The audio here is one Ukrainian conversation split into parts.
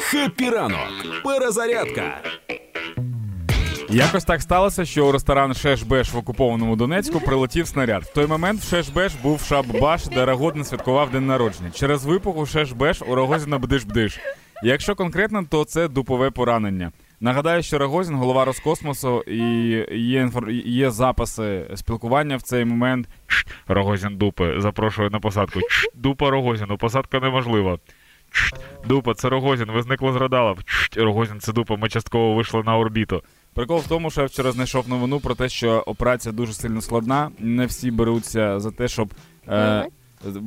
Happy ранок. Перезарядка. Якось так сталося, що у ресторан Шеш-Беш в окупованому Донецьку прилетів снаряд. В той момент в Шеш-Беш був Шаб-Баш, де Рогозін святкував день народження. Через вибух у Шеш-Беш у Рогозіна бдиш-бдиш. Якщо конкретно, то це дупове поранення. Нагадаю, що Рогозін голова Роскосмосу, і є, інфор... є записи спілкування в цей момент. Рогозін дупи, запрошую на посадку. Дупа Рогозіну, посадка неможлива. «Чш, Дупа, це Рогозін, ви зникли з радалів. «Чш, Рогозін, це дупа, ми частково вийшли на орбіту. Прикол в тому, що я вчора знайшов новину про те, що операція дуже сильно складна. Не всі беруться за те, щоб е,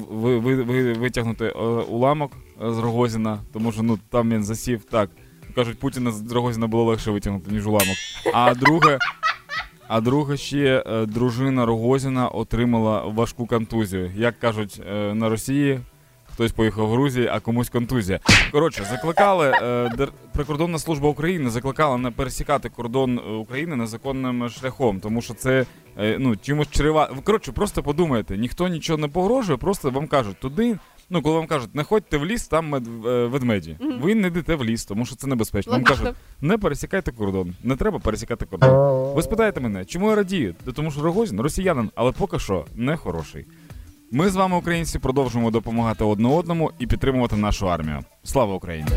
ви, ви, ви, витягнути е, уламок е, з Рогозіна, тому що ну там він засів так. Кажуть, Путіна з Рогозіна було легше витягнути, ніж уламок. А друге, а друге ще е, дружина Рогозіна отримала важку контузію. Як кажуть е, на Росії, хтось поїхав в Грузію, а комусь контузія. Коротше, закликали е, прикордонна служба України закликала не пересікати кордон е, України незаконним шляхом, тому що це е, ну чимось чрева. Коротше, просто подумайте, ніхто нічого не погрожує, просто вам кажуть туди. Ну, коли вам кажуть, не ходьте в ліс, там мед, е, ведмеді. Мгм. Ви не йдете в ліс, тому що це небезпечно. Вам кажуть, не пересікайте кордон. Не треба пересікати кордон. Ви спитаєте мене, чому я радію? Тому що Рогозін росіянин, але поки що не хороший. Ми з вами, українці, продовжуємо допомагати одне одному і підтримувати нашу армію. Слава Україні!